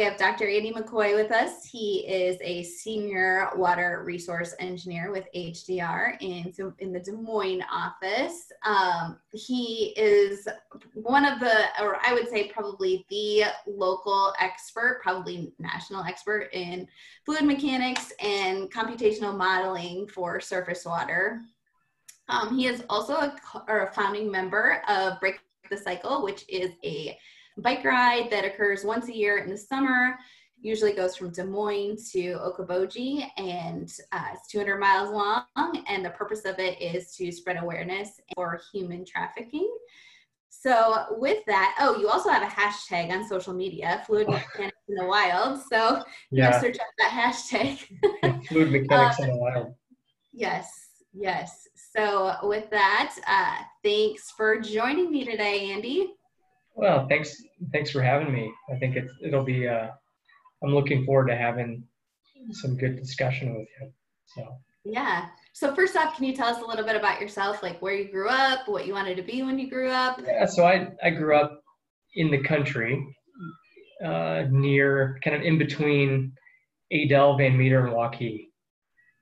we have Dr. Andy McCoy with us. He is a senior water resource engineer with HDR in, in the Des Moines office. Um, he is one of the, or I would say probably the local expert, probably national expert in fluid mechanics and computational modeling for surface water. Um, he is also a, a founding member of Break the Cycle, which is a bike ride that occurs once a year in the summer. Usually goes from Des Moines to Okoboji, and uh, it's 200 miles long. And the purpose of it is to spread awareness for human trafficking. So with that, oh, you also have a hashtag on social media, fluid mechanics in the wild. So yeah, search up that hashtag. fluid mechanics in the wild. Yes, yes. So with that, uh, thanks for joining me today, Andy. Well, thanks thanks for having me. I think it's it'll be. Uh, I'm looking forward to having some good discussion with you. So. Yeah. So first off, can you tell us a little bit about yourself, like where you grew up, what you wanted to be when you grew up? Yeah. So I I grew up in the country, uh, near kind of in between Adel, Van Meter, and Waukee.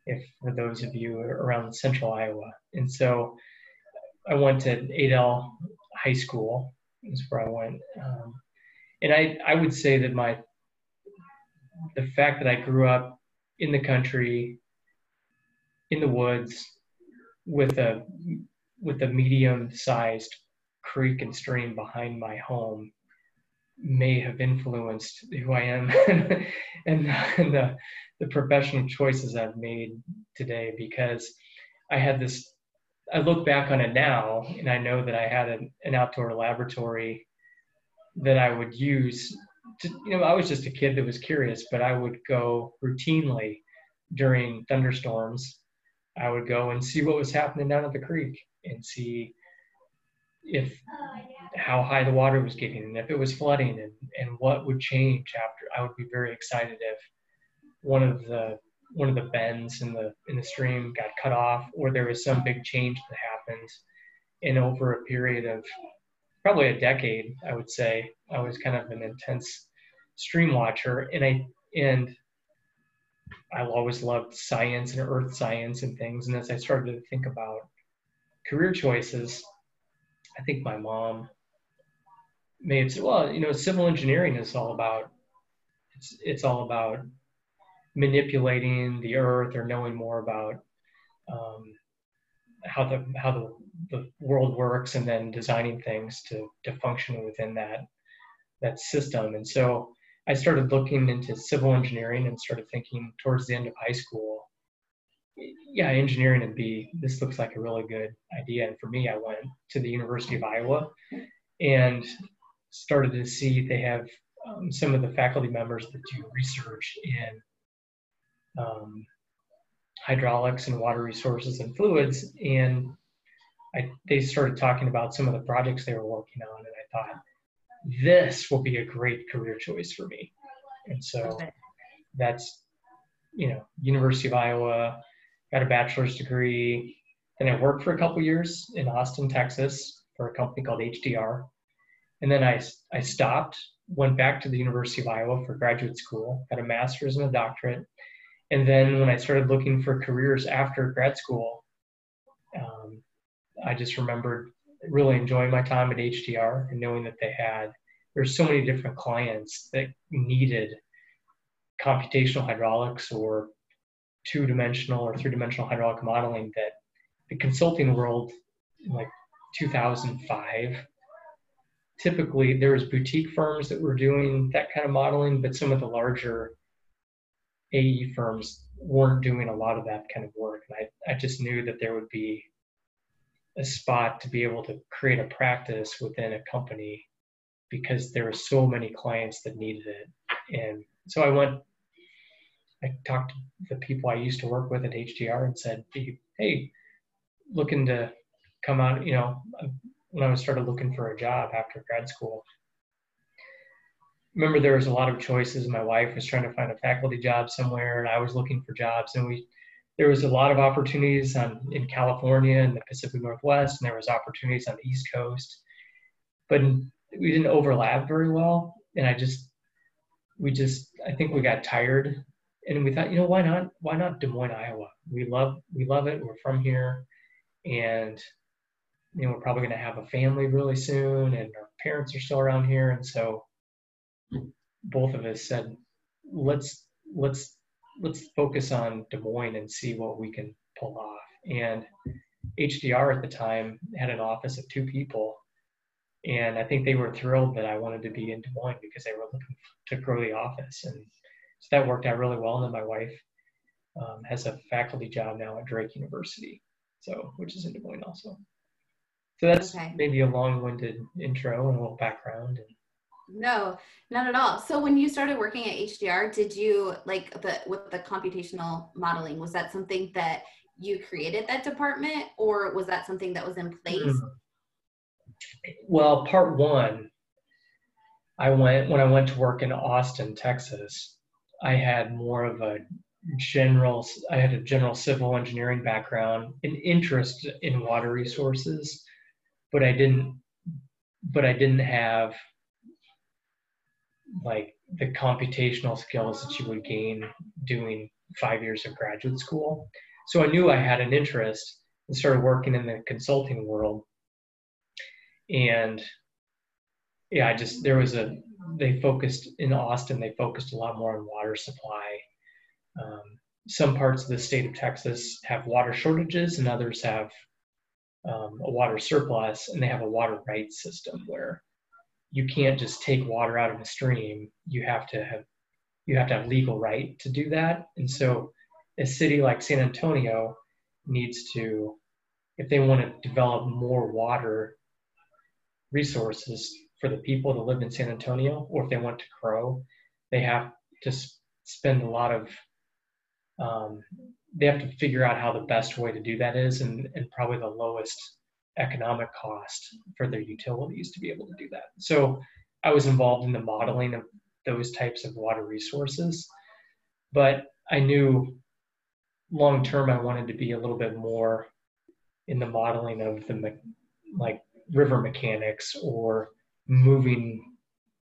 If for those of you around central Iowa, and so I went to Adel High School is where I went. Um, and I, I would say that my, the fact that I grew up in the country, in the woods, with a, with a medium-sized creek and stream behind my home, may have influenced who I am and the, the professional choices I've made today because I had this I look back on it now and I know that I had an, an outdoor laboratory that I would use to, you know, I was just a kid that was curious, but I would go routinely during thunderstorms. I would go and see what was happening down at the creek and see if how high the water was getting and if it was flooding and, and what would change after. I would be very excited if one of the one of the bends in the in the stream got cut off, or there was some big change that happened. And over a period of probably a decade, I would say, I was kind of an intense stream watcher, and I and I always loved science and earth science and things. And as I started to think about career choices, I think my mom may have said, well, you know, civil engineering is all about it's it's all about manipulating the earth or knowing more about um, how the how the, the world works and then designing things to to function within that that system. And so i started looking into civil engineering and started thinking towards the end of high school yeah engineering would be this looks like a really good idea. And for me i went to the university of iowa and started to see they have um, some of the faculty members that do research in um, hydraulics and water resources and fluids. And I, they started talking about some of the projects they were working on, and I thought, this will be a great career choice for me. And so that's, you know, University of Iowa, got a bachelor's degree. Then I worked for a couple years in Austin, Texas for a company called HDR. And then I, I stopped, went back to the University of Iowa for graduate school, got a master's and a doctorate, and then when I started looking for careers after grad school, um, I just remembered really enjoying my time at HDR and knowing that they had there's so many different clients that needed computational hydraulics or two-dimensional or three-dimensional hydraulic modeling that the consulting world like 2005 typically there was boutique firms that were doing that kind of modeling but some of the larger AE firms weren't doing a lot of that kind of work. And I, I just knew that there would be a spot to be able to create a practice within a company because there were so many clients that needed it. And so I went, I talked to the people I used to work with at HDR and said, hey, looking to come out, you know, when I was started looking for a job after grad school, remember there was a lot of choices. My wife was trying to find a faculty job somewhere, and I was looking for jobs. And we there was a lot of opportunities on, in California and the Pacific Northwest, and there was opportunities on the East Coast, but we didn't overlap very well. And I just we just I think we got tired and we thought, you know, why not why not Des Moines, Iowa? We love we love it. We're from here and you know, we're probably going to have a family really soon and our parents are still around here and so both of us said let's let's let's focus on Des Moines and see what we can pull off. And HDR at the time had an office of two people and I think they were thrilled that I wanted to be in Des Moines because they were looking to grow the office, and so that worked out really well. And then my wife um, has a faculty job now at Drake University, so which is in Des Moines also. So that's okay. maybe a long-winded intro and a little background. And, no, not at all. So when you started working at HDR, did you like the with the computational modeling? Was that something that you created that department, or was that something that was in place? Mm-hmm well, part one, I went when I went to work in Austin, Texas. I had more of a general. I had a general civil engineering background, an interest in water resources, but I didn't. But I didn't have like the computational skills that you would gain doing five years of graduate school. So I knew I had an interest and started working in the consulting world and yeah, I just there was a they focused in Austin. They focused a lot more on water supply. Um, some parts of the state of Texas have water shortages, and others have um, a water surplus, and they have a water rights system where you can't just take water out of a stream. You have to have you have to have legal right to do that. And so, a city like San Antonio needs to, if they want to develop more water resources for the people that live in San Antonio, or if they want to grow, they have to spend a lot of, um, they have to figure out how the best way to do that is and, and probably the lowest economic cost for their utilities to be able to do that. So I was involved in the modeling of those types of water resources, but I knew long term I wanted to be a little bit more in the modeling of the like river mechanics or moving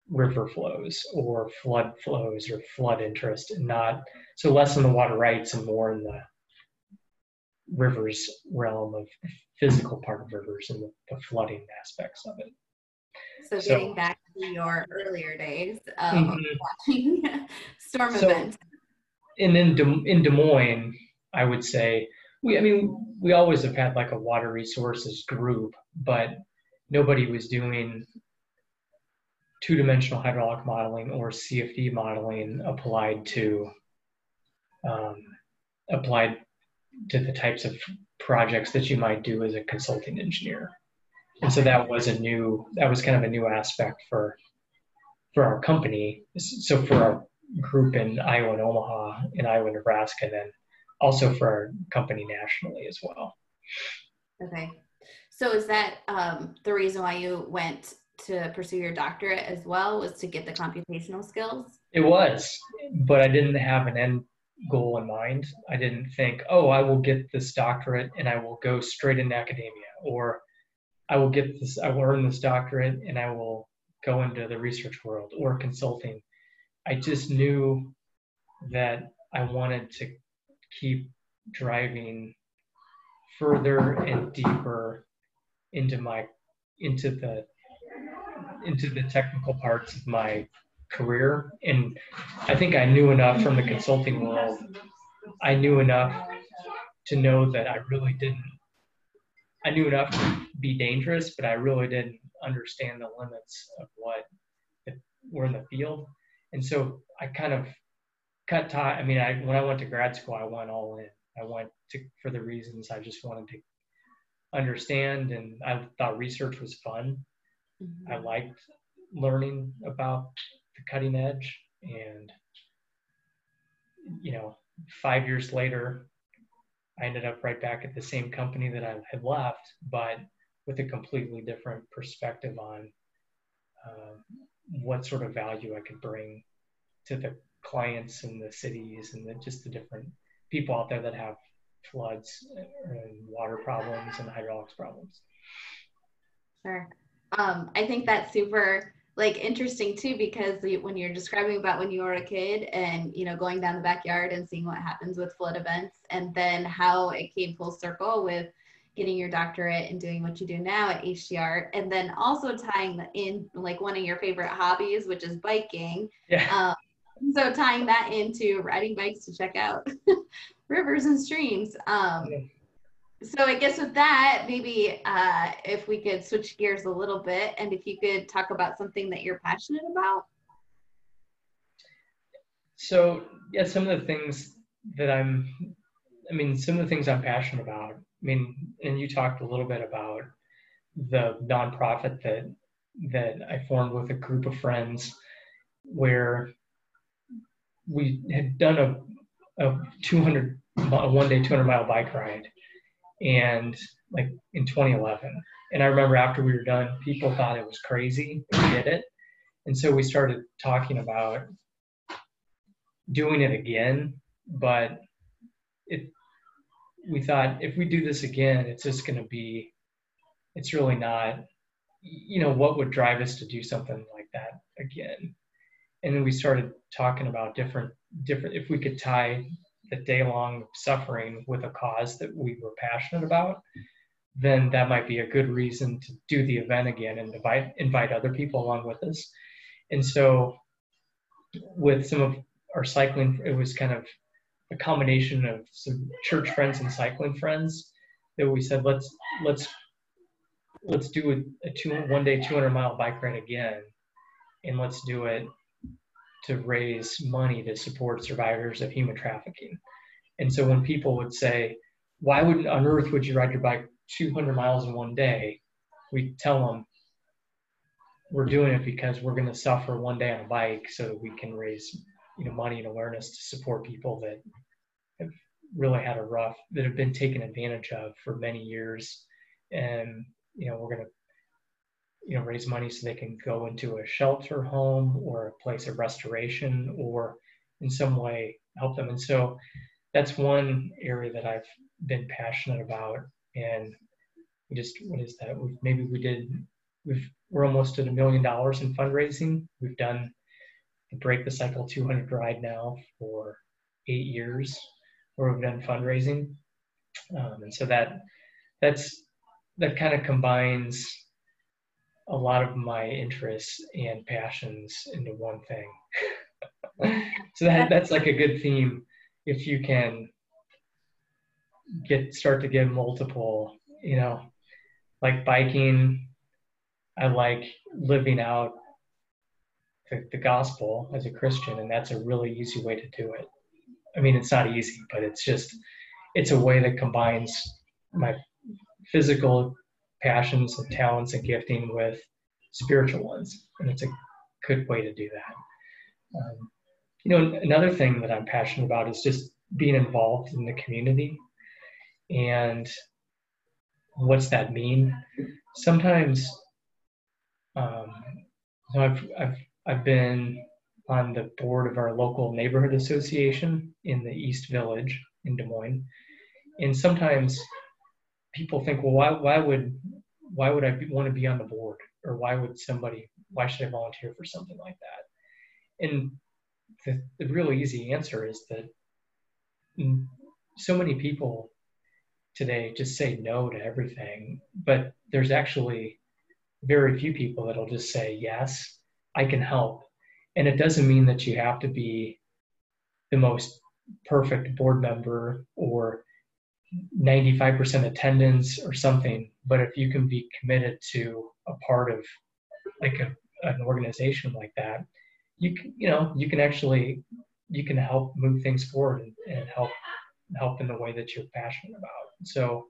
river flows or flood flows or flood interest and not so less in the water rights and more in the rivers realm of physical part of rivers and the, the flooding aspects of it so, so getting back to your earlier days of mm-hmm. watching storm so, events and in Des, in Des Moines I would say we I mean we always have had like a water resources group but nobody was doing two-dimensional hydraulic modeling or CFD modeling applied to um, applied to the types of projects that you might do as a consulting engineer. And so that was a new that was kind of a new aspect for for our company. So for our group in Iowa and Omaha, in Iowa, Nebraska, and then also for our company nationally as well. Okay. So is that um, the reason why you went to pursue your doctorate as well was to get the computational skills? It was, but I didn't have an end goal in mind. I didn't think, oh, I will get this doctorate and I will go straight into academia, or I will get this, I will earn this doctorate and I will go into the research world or consulting. I just knew that I wanted to keep driving further and deeper into my into the into the technical parts of my career and i think i knew enough from the consulting world i knew enough to know that i really didn't i knew enough to be dangerous but i really didn't understand the limits of what were in the field and so i kind of cut tie i mean i when i went to grad school i went all in i went to for the reasons i just wanted to understand and I thought research was fun. Mm-hmm. I liked learning about the cutting edge and you know, 5 years later I ended up right back at the same company that I had left, but with a completely different perspective on uh, what sort of value I could bring to the clients and the cities and the, just the different people out there that have floods and water problems and hydraulics problems. Sure. Um, I think that's super like interesting too because when you're describing about when you were a kid and you know going down the backyard and seeing what happens with flood events and then how it came full circle with getting your doctorate and doing what you do now at HDR and then also tying in like one of your favorite hobbies which is biking yeah. um, so tying that into riding bikes to check out rivers and streams um, so I guess with that, maybe uh, if we could switch gears a little bit, and if you could talk about something that you're passionate about. So yeah, some of the things that I'm, I mean, some of the things I'm passionate about. I mean, and you talked a little bit about the nonprofit that that I formed with a group of friends, where we had done a, a 200 a one day 200 mile bike ride and like in 2011. And I remember after we were done, people thought it was crazy. We did it. And so we started talking about doing it again, but it we thought if we do this again, it's just going to be it's really not you know what would drive us to do something like that again. And then we started talking about different different if we could tie the day long suffering with a cause that we were passionate about, then that might be a good reason to do the event again and invite invite other people along with us. And so with some of our cycling, it was kind of a combination of some church friends and cycling friends that we said let's let's let's do a, a two one day 200 mile bike ride again and let's do it to raise money to support survivors of human trafficking. And so when people would say, why wouldn't on earth would you ride your bike 200 miles in one day? We tell them we're doing it because we're going to suffer one day on a bike so that we can raise you know money and awareness to support people that have really had a rough that have been taken advantage of for many years and you know we're going to you know raise money so they can go into a shelter home or a place of restoration or in some way help them. And so that's one area that i've been passionate about. And we just what is that? We've, maybe we did we've we're almost at a million dollars in fundraising. We've done the break the cycle 200 ride now for eight years where we've done fundraising. Um, and so that that's that kind of combines a lot of my interests and passions into one thing. so that, that's like a good theme if you can get start to get multiple, you know, like biking, I like living out the, the gospel as a Christian, and that's a really easy way to do it. I mean, it's not easy, but it's just it's a way that combines my physical passions and talents and gifting with spiritual ones. And it's a good way to do that. Um, you know, another thing that I'm passionate about is just being involved in the community. And what's that mean? Sometimes, um, so I've, I've, I've been on the board of our local neighborhood association in the East Village in Des Moines. And sometimes people think, well, why, why would why would I be, want to be on the board, or why would somebody why should I volunteer for something like that? And the, the real easy answer is that so many people today just say no to everything, but there's actually very few people that'll just say yes, I can help. And it doesn't mean that you have to be the most perfect board member or 95% attendance or something but if you can be committed to a part of like a, an organization like that you can you know you can actually you can help move things forward and, and help help in the way that you're passionate about. So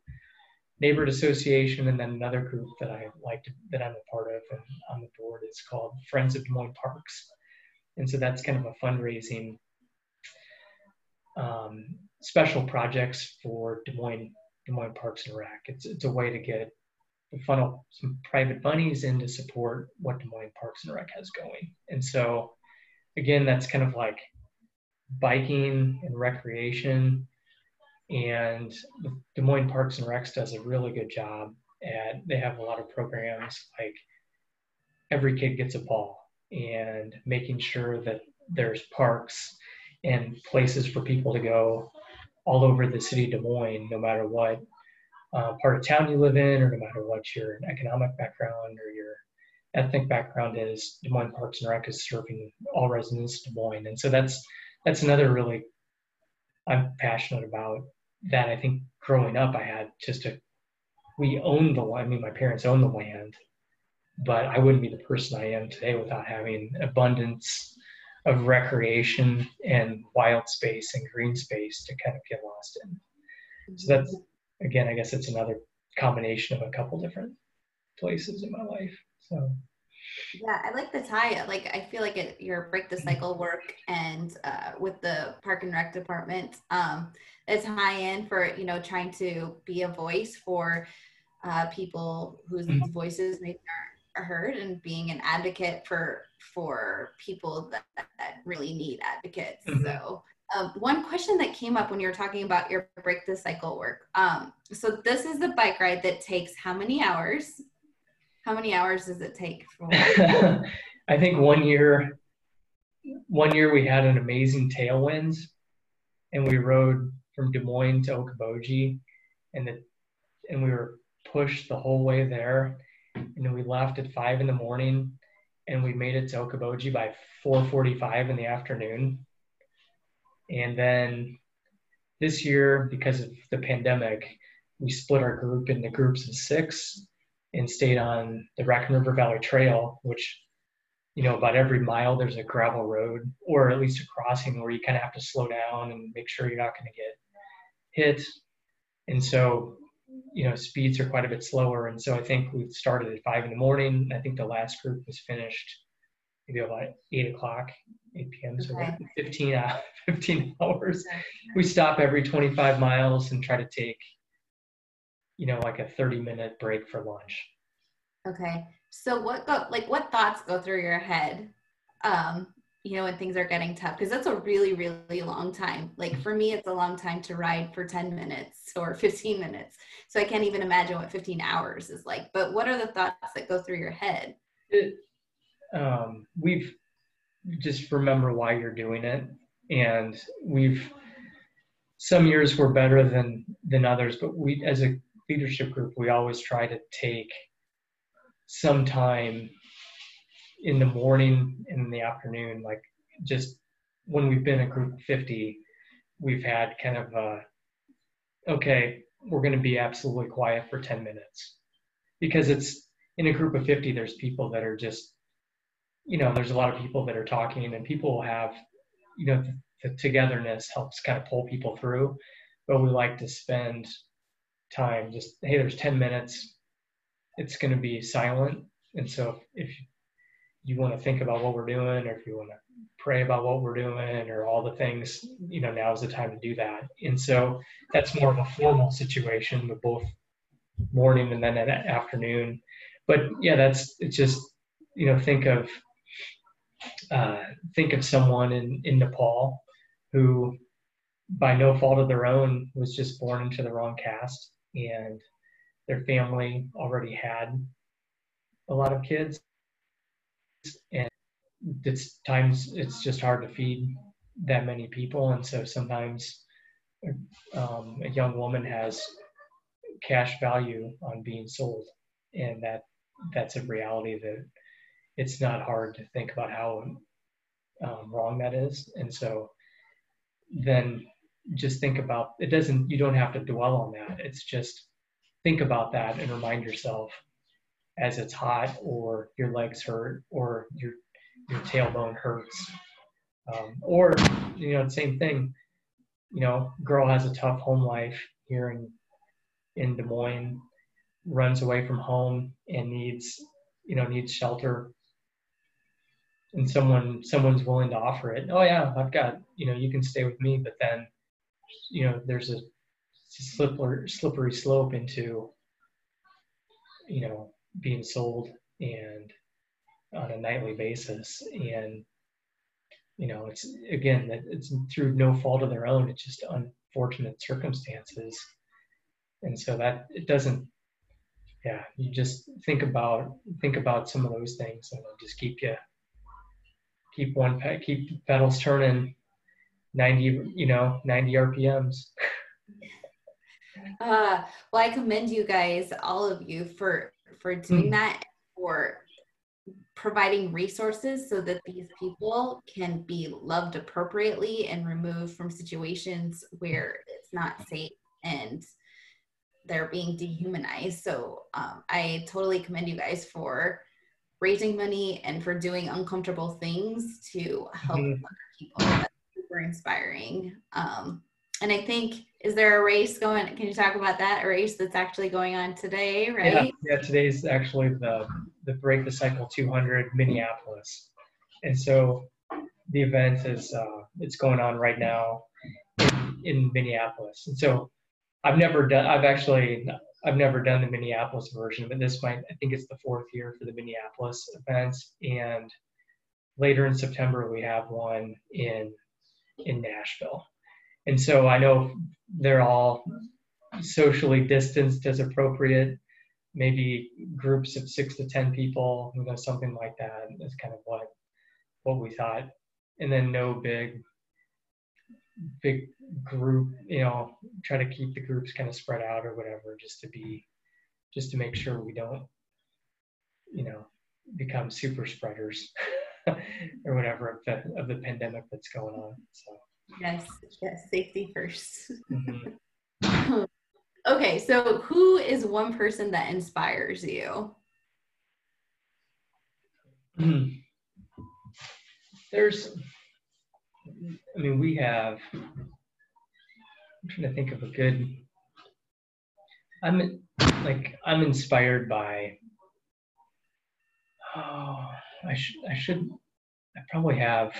neighborhood association and then another group that i like to, that i'm a part of and on the board is called friends of des moines parks. And so that's kind of a fundraising um, special projects for Des Moines, Des Moines Parks and Rec. It's, it's a way to get funnel some private monies in to support what Des Moines Parks and Rec has going. And so, again, that's kind of like biking and recreation. And Des Moines Parks and Recs does a really good job at, they have a lot of programs like every kid gets a ball and making sure that there's parks and places for people to go all over the city of Des Moines, no matter what uh, part of town you live in, or no matter what your economic background or your ethnic background is. Des Moines Parks and Rec is serving all residents of Des Moines, and so that's that's another really I'm passionate about. That I think growing up, I had just a we owned the land. I mean, my parents owned the land, but I wouldn't be the person I am today without having abundance of recreation and wild space and green space to kind of get lost in. So that's again, I guess it's another combination of a couple different places in my life. So yeah, I like the tie. Like I feel like it, your break the cycle work and uh, with the park and rec department, um, a tie in for you know trying to be a voice for uh, people whose mm-hmm. voices maybe aren't heard and being an advocate for for people that, that really need advocates. Mm-hmm. So um, one question that came up when you were talking about your break the cycle work. Um, so this is the bike ride that takes how many hours? How many hours does it take? For- I think one year, one year we had an amazing tailwinds, and we rode from Des Moines to Okoboji, and the, and we were pushed the whole way there, and then we left at five in the morning, and we made it to Okoboji by 4:45 in the afternoon and then this year, because of the pandemic, we split our group into groups of six and stayed on the Raccoon River Valley Trail, which, you know, about every mile there's a gravel road or at least a crossing where you kind of have to slow down and make sure you're not going to get hit. And so, you know, speeds are quite a bit slower. And so I think we started at five in the morning. I think the last group was finished maybe about eight o'clock, 8 p.m. So okay. 15, uh, 15 hours. We stop every 25 miles and try to take, you know, like a 30 minute break for lunch. Okay. So what go like what thoughts go through your head? Um, you know, when things are getting tough, because that's a really, really long time. Like for me, it's a long time to ride for 10 minutes or 15 minutes. So I can't even imagine what 15 hours is like. But what are the thoughts that go through your head? It, um, we've just remember why you're doing it, and we've some years were better than than others, but we as a leadership group we always try to take some time in the morning and in the afternoon, like just when we've been a group of 50, we've had kind of a, okay, we're going to be absolutely quiet for 10 minutes because it's in a group of 50, there's people that are just you know, there's a lot of people that are talking and people will have, you know, the, the togetherness helps kind of pull people through. But we like to spend time just, hey, there's 10 minutes. It's going to be silent. And so if you want to think about what we're doing or if you want to pray about what we're doing or all the things, you know, now is the time to do that. And so that's more of a formal situation with both morning and then at afternoon. But yeah, that's it's just, you know, think of uh, think of someone in, in Nepal who, by no fault of their own, was just born into the wrong caste, and their family already had a lot of kids, and it's times it's just hard to feed that many people, and so sometimes um, a young woman has cash value on being sold, and that that's a reality that it's not hard to think about how um, wrong that is. And so then just think about it doesn't you don't have to dwell on that. It's just think about that and remind yourself as it's hot or your legs hurt or your your tailbone hurts. Um, or you know, same thing. You know, girl has a tough home life here in in Des Moines, runs away from home and needs you know needs shelter and someone someone's willing to offer it oh yeah i've got you know you can stay with me but then you know there's a slippery slippery slope into you know being sold and on a nightly basis. And you know it's again it's through no fault of their own it's just unfortunate circumstances. And so that it doesn't yeah, you just think about think about some of those things, and it'll just keep you keep one keep the pedals turning 90 you know 90 rpms uh well i commend you guys all of you for for doing mm. that for providing resources so that these people can be loved appropriately and removed from situations where it's not safe and they're being dehumanized so um, i totally commend you guys for raising money and for doing uncomfortable things to help mm-hmm. other people. That's super inspiring. Um, and I think, is there a race going? Can you talk about that? A race that's actually going on today, right? Yeah, yeah today's actually the the Break the Cycle 200 Minneapolis, and so the event is uh, it's going on right now in, in Minneapolis. And so I've never done. I've actually I've never done the Minneapolis version, but this might, I think it's the fourth year for the Minneapolis events. And later in September, we have one in, in Nashville. And so I know they're all socially distanced as appropriate, maybe groups of six to 10 people, you know, something like that is kind of what, what we thought. And then no big big group, you know, try to keep the groups kind of spread out or whatever, just to be, just to make sure we don't, you know, become super spreaders or whatever of the, of the pandemic that's going on. So. Yes, yes, safety 1st mm-hmm. okay, so who is one person that inspires you? There's I mean, we have, I'm trying to think of a good, I'm like, I'm inspired by, oh, I should, I should, I probably have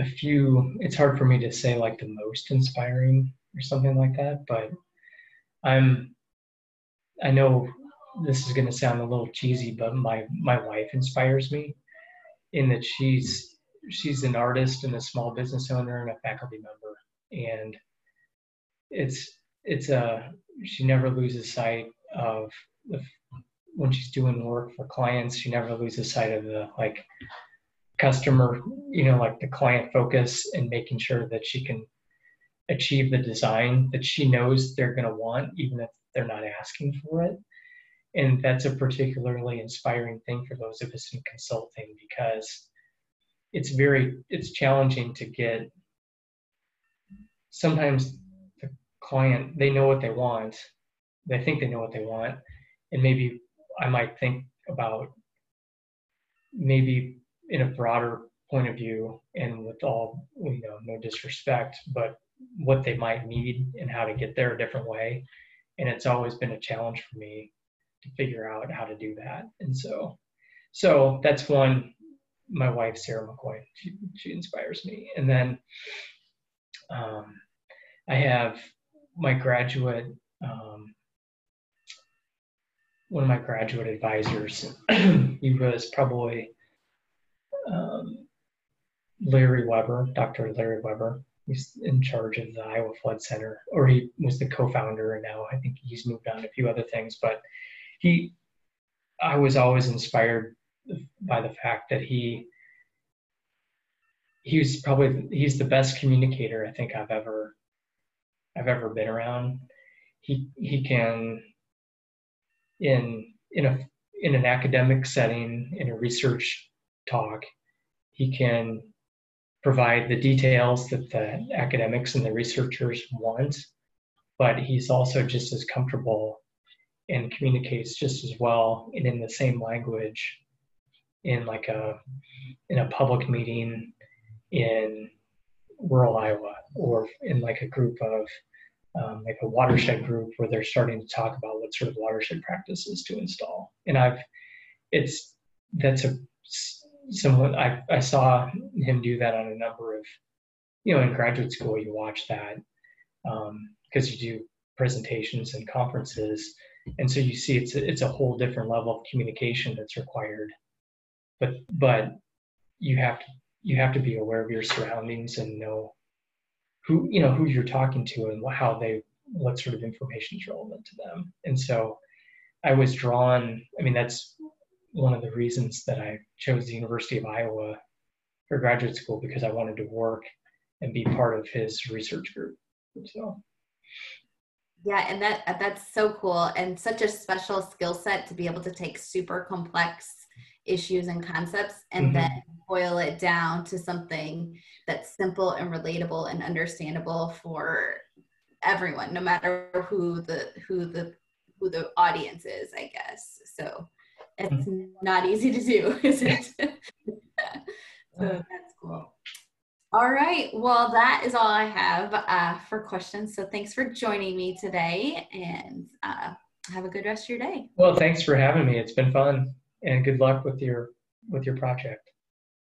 a few, it's hard for me to say like the most inspiring or something like that, but I'm, I know this is going to sound a little cheesy, but my, my wife inspires me in that she's she's an artist and a small business owner and a faculty member. And it's it's a she never loses sight of the when she's doing work for clients she never loses sight of the like customer you know like the client focus and making sure that she can achieve the design that she knows they're going to want even if they're not asking for it. And that's a particularly inspiring thing for those of us in consulting because it's very it's challenging to get sometimes the client they know what they want they think they know what they want and maybe i might think about maybe in a broader point of view and with all you know no disrespect but what they might need and how to get there a different way and it's always been a challenge for me to figure out how to do that and so so that's one my wife Sarah McCoy. She, she inspires me. And then um, I have my graduate, um, one of my graduate advisors. he was probably um, Larry Weber, Dr. Larry Weber. He's in charge of the Iowa Flood Center, or he was the co-founder, and now I think he's moved on to a few other things. But he, I was always inspired by the fact that he he was probably he's the best communicator I think I've ever I've ever been around. He he can in in a in an academic setting in a research talk he can provide the details that the academics and the researchers want but he's also just as comfortable and communicates just as well and in the same language in like a in a public meeting in rural Iowa or in like a group of um, like a watershed group where they're starting to talk about what sort of watershed practices to install. And I've, it's, that's a, somewhat, I, I saw him do that on a number of, you know, in graduate school, you watch that because um, you do presentations and conferences. And so you see it's a, it's a whole different level of communication that's required. But, but you have to you have to be aware of your surroundings and know who you know who you're talking to and how they what sort of information is relevant to them. And so I was drawn, I mean, that's one of the reasons that I chose the University of Iowa for graduate school because I wanted to work and be part of his research group. So yeah, and that that's so cool and such a special skill set to be able to take super complex issues and concepts and mm-hmm. then boil it down to something that's simple and relatable and understandable for everyone no matter who the who the who the audience is i guess so it's mm-hmm. not easy to do is it? So that's cool. All right well that is all i have uh, for questions. So thanks for joining me today and uh, have a good rest of your day. Well thanks for having me. It's been fun and good luck with your with your project